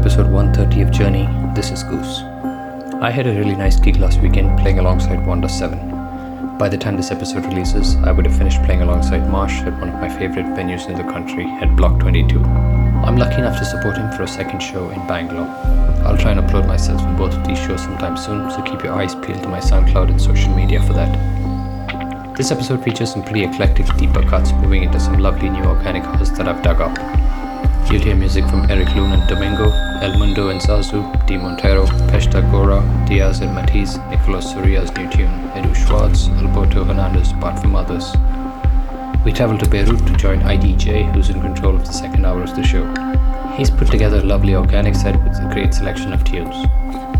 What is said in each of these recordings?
Episode 130 of Journey. This is Goos. I had a really nice gig last weekend playing alongside Wanda 7. By the time this episode releases, I would have finished playing alongside Marsh at one of my favorite venues in the country at Block 22. I'm lucky enough to support him for a second show in Bangalore. I'll try and upload myself in both of these shows sometime soon, so keep your eyes peeled to my SoundCloud and social media for that. This episode features some pretty eclectic deeper cuts moving into some lovely new organic house that I've dug up. Hear music from Eric Lune and Domingo, El Mundo and Zazou, Dee Montero, Peshta Gora, Diass and Matizze, Nicolas Soria's new tune, Edu Schwartz, Alberto Hernandez, apart from others. We travel to Beirut to join ID.Jay, who's in control of the second hour of the show. He's put together a lovely organic set with a great selection of tunes.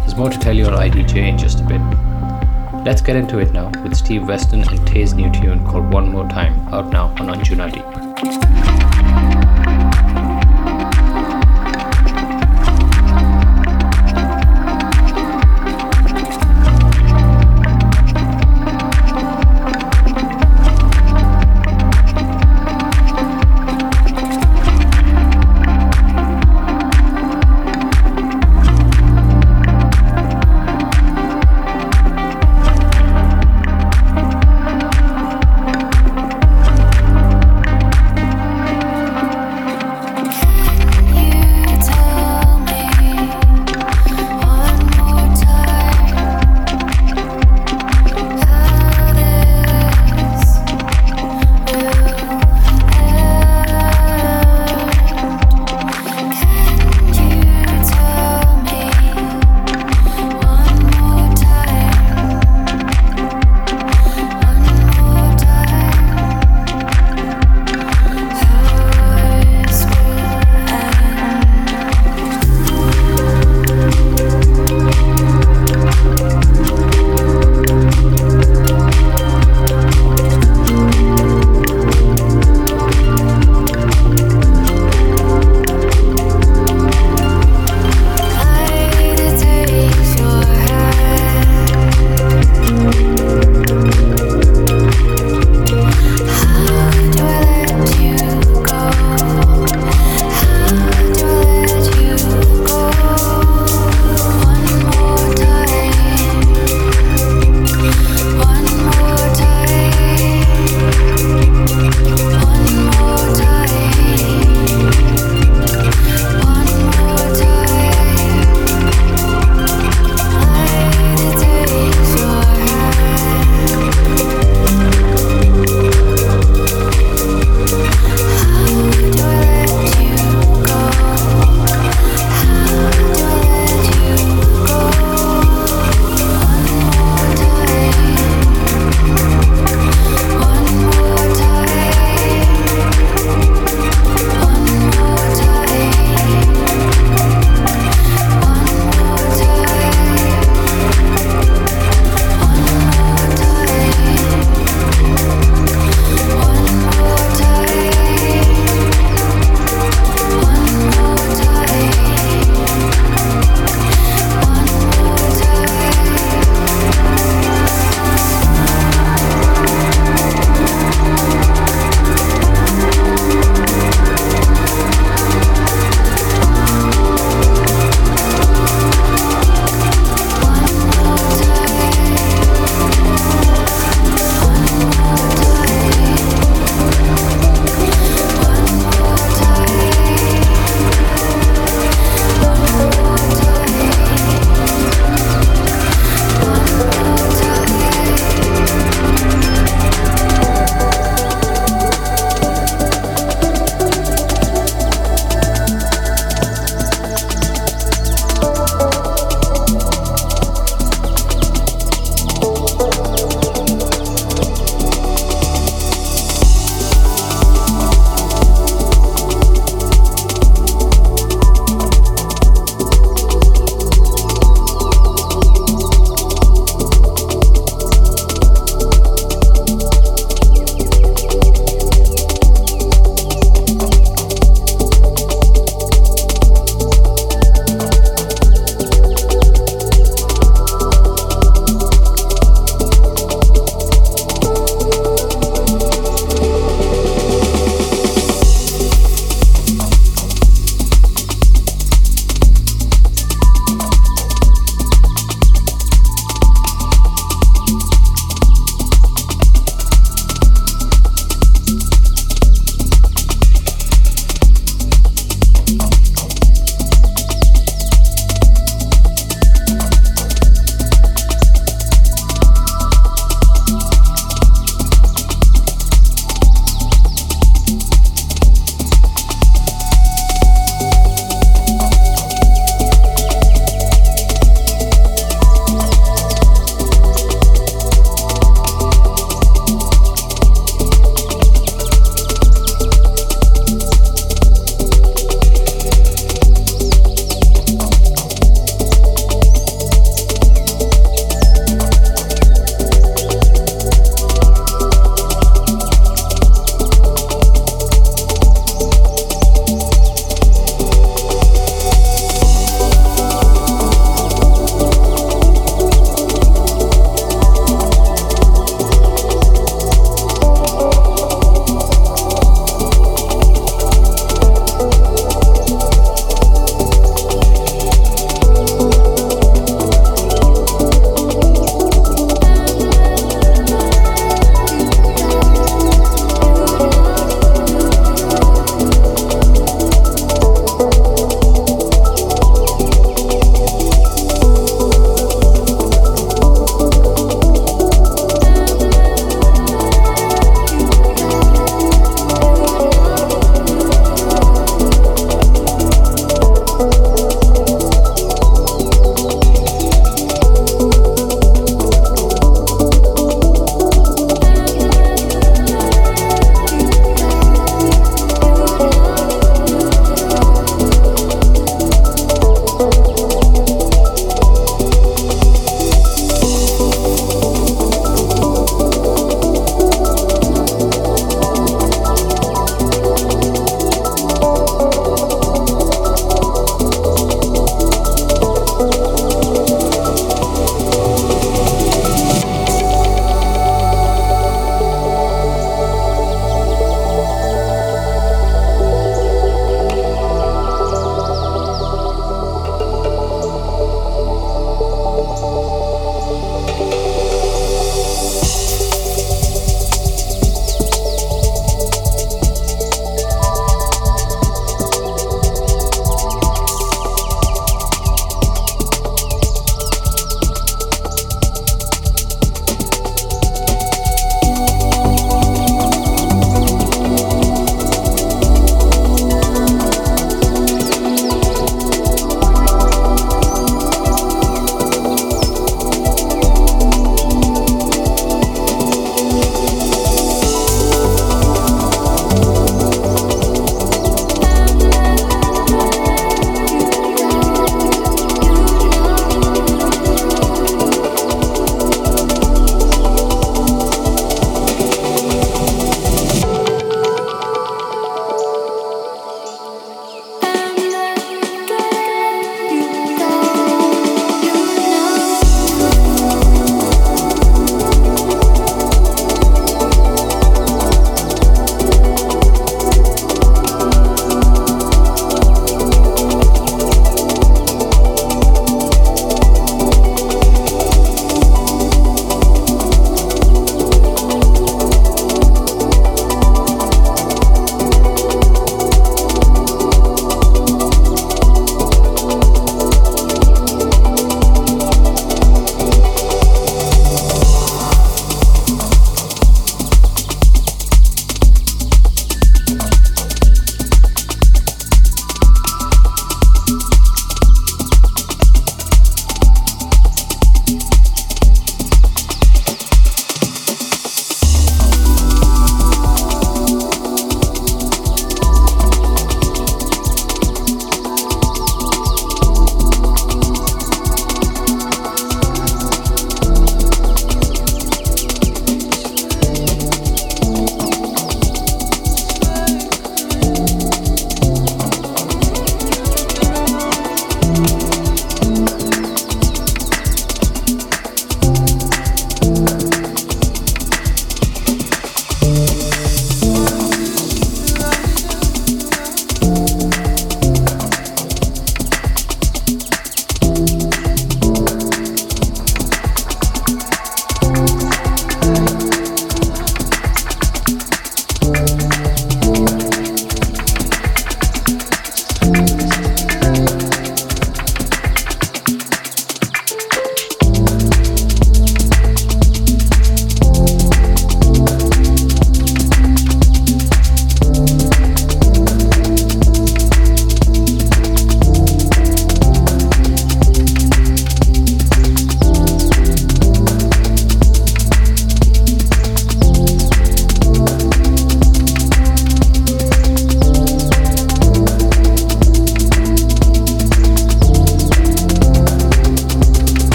There's more to tell you on ID.Jay in just a bit. Let's get into it now with Steve Weston and Tae's new tune called One More Time, out now on Anjunadeep.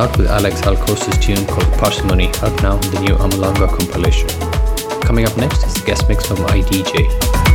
Out with Alex Alcosta's tune called Parsimony, out now in the new Amulanga compilation. Coming up next is a guest mix from ID.Jay.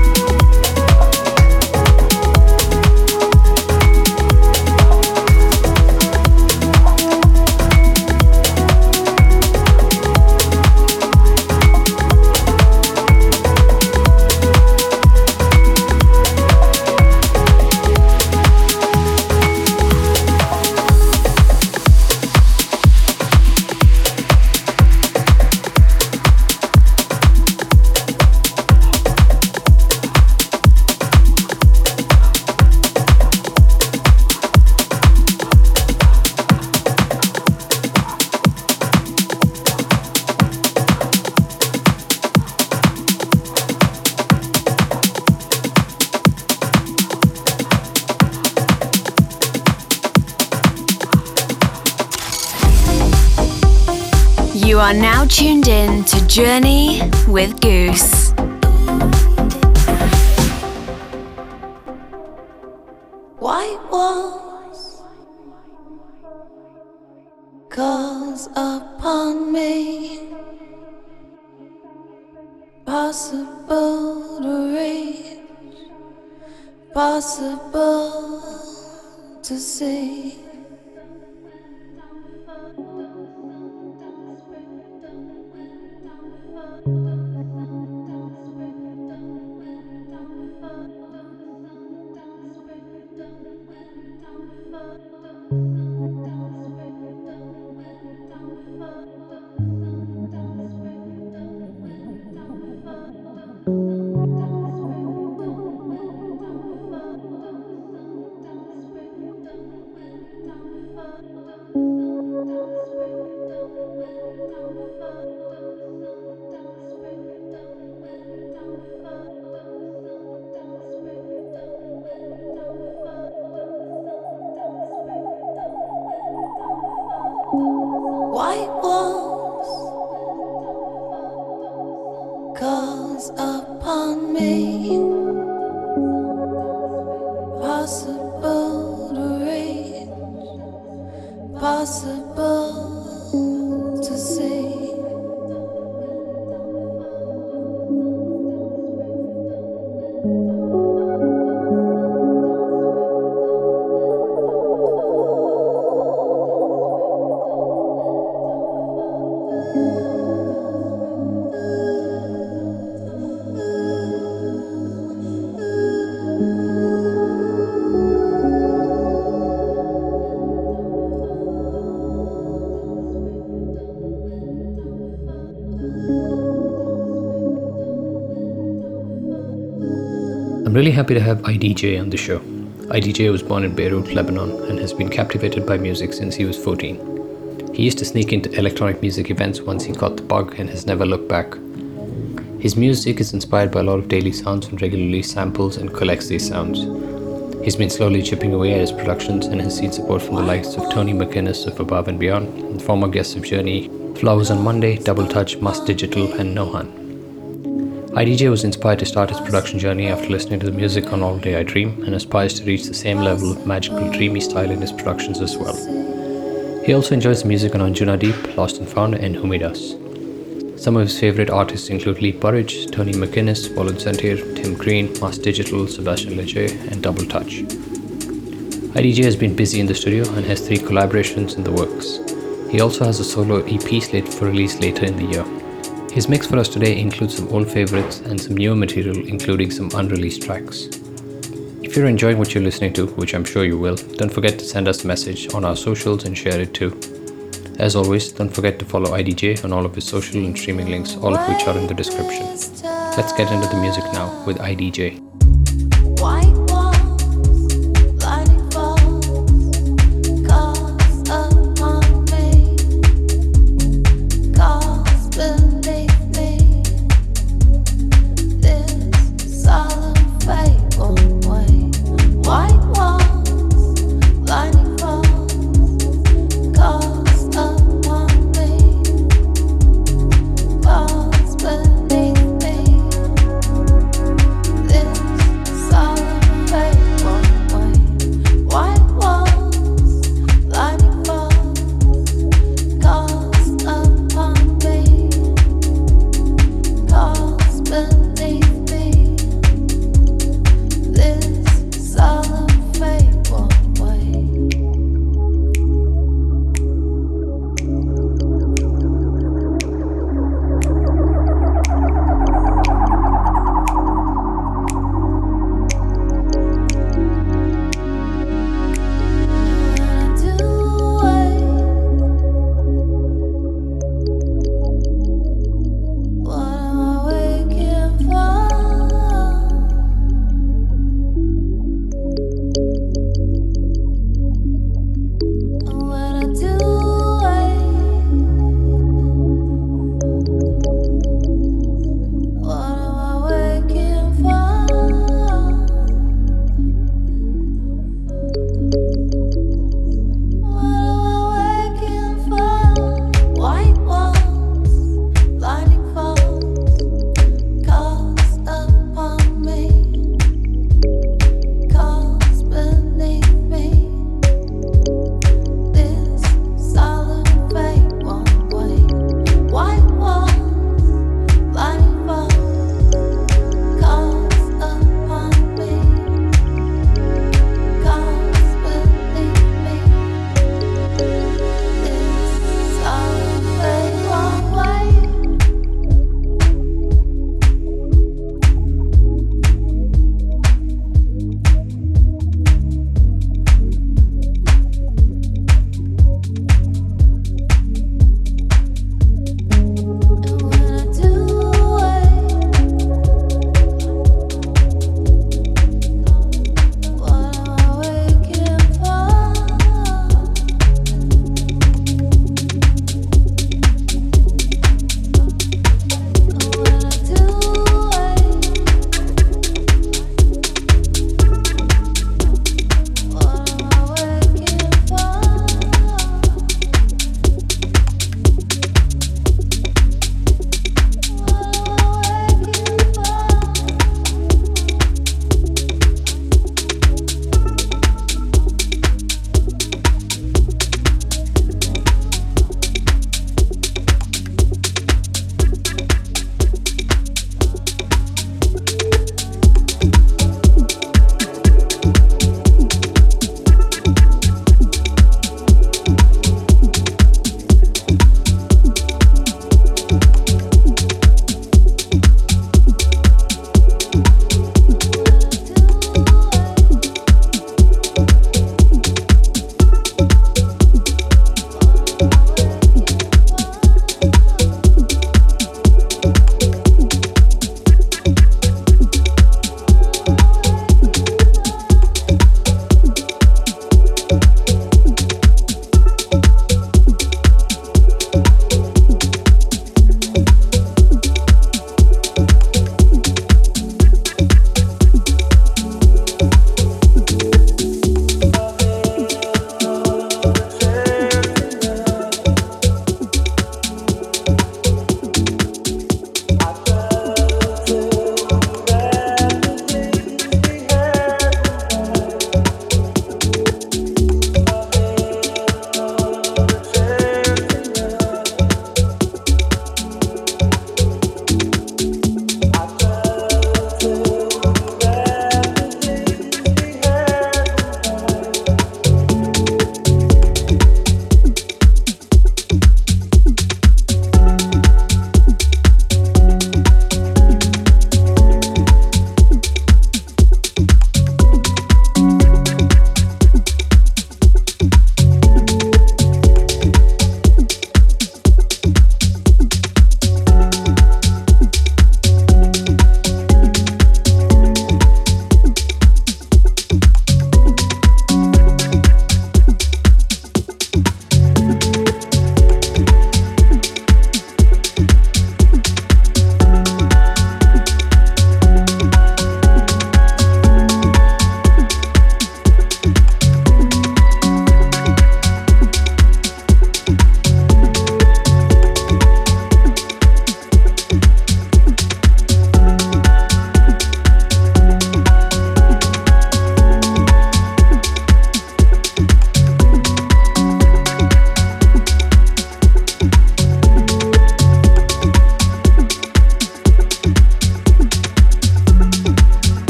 Journey with Goos. Happy to have ID.Jay on the show. ID.Jay was born in Beirut, Lebanon, and has been captivated by music since he was 14. He used to sneak into electronic music events once he caught the bug and has never looked back. His music is inspired by a lot of daily sounds and regularly samples and collects these sounds. He's been slowly chipping away at his productions and has seen support from the likes of Tony McGuinness of Above and Beyond, and former guests of Journey, Flowers on Monday, Double Touch, Must Digital, and Nohan. ID.Jay was inspired to start his production journey after listening to the music on All Day I Dream and aspires to reach the same level of magical, dreamy style in his productions as well. He also enjoys the music on Anjunadeep, Lost and Found, and Humidas. Some of his favourite artists include Lee Burridge, Tony McGuinness, Volon Sentir, Tim Green, Mass Digital, Sebastian Leger, and Double Touch. ID.Jay has been busy in the studio and has three collaborations in the works. He also has a solo EP slate for release later in the year. His mix for us today includes some old favorites and some newer material, including some unreleased tracks. If you're enjoying what you're listening to, which I'm sure you will, don't forget to send us a message on our socials and share it too. As always, don't forget to follow ID.Jay on all of his social and streaming links, all of which are in the description. Let's get into the music now with ID.Jay.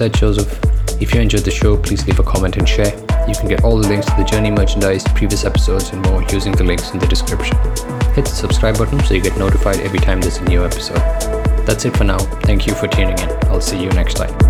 Said, Joseph. If you enjoyed the show, please leave a comment and share. You can get all the links to the Journey merchandise, previous episodes, and more using the links in the description. Hit the subscribe button so you get notified every time there's a new episode. That's it for now. Thank you for tuning in. I'll see you next time.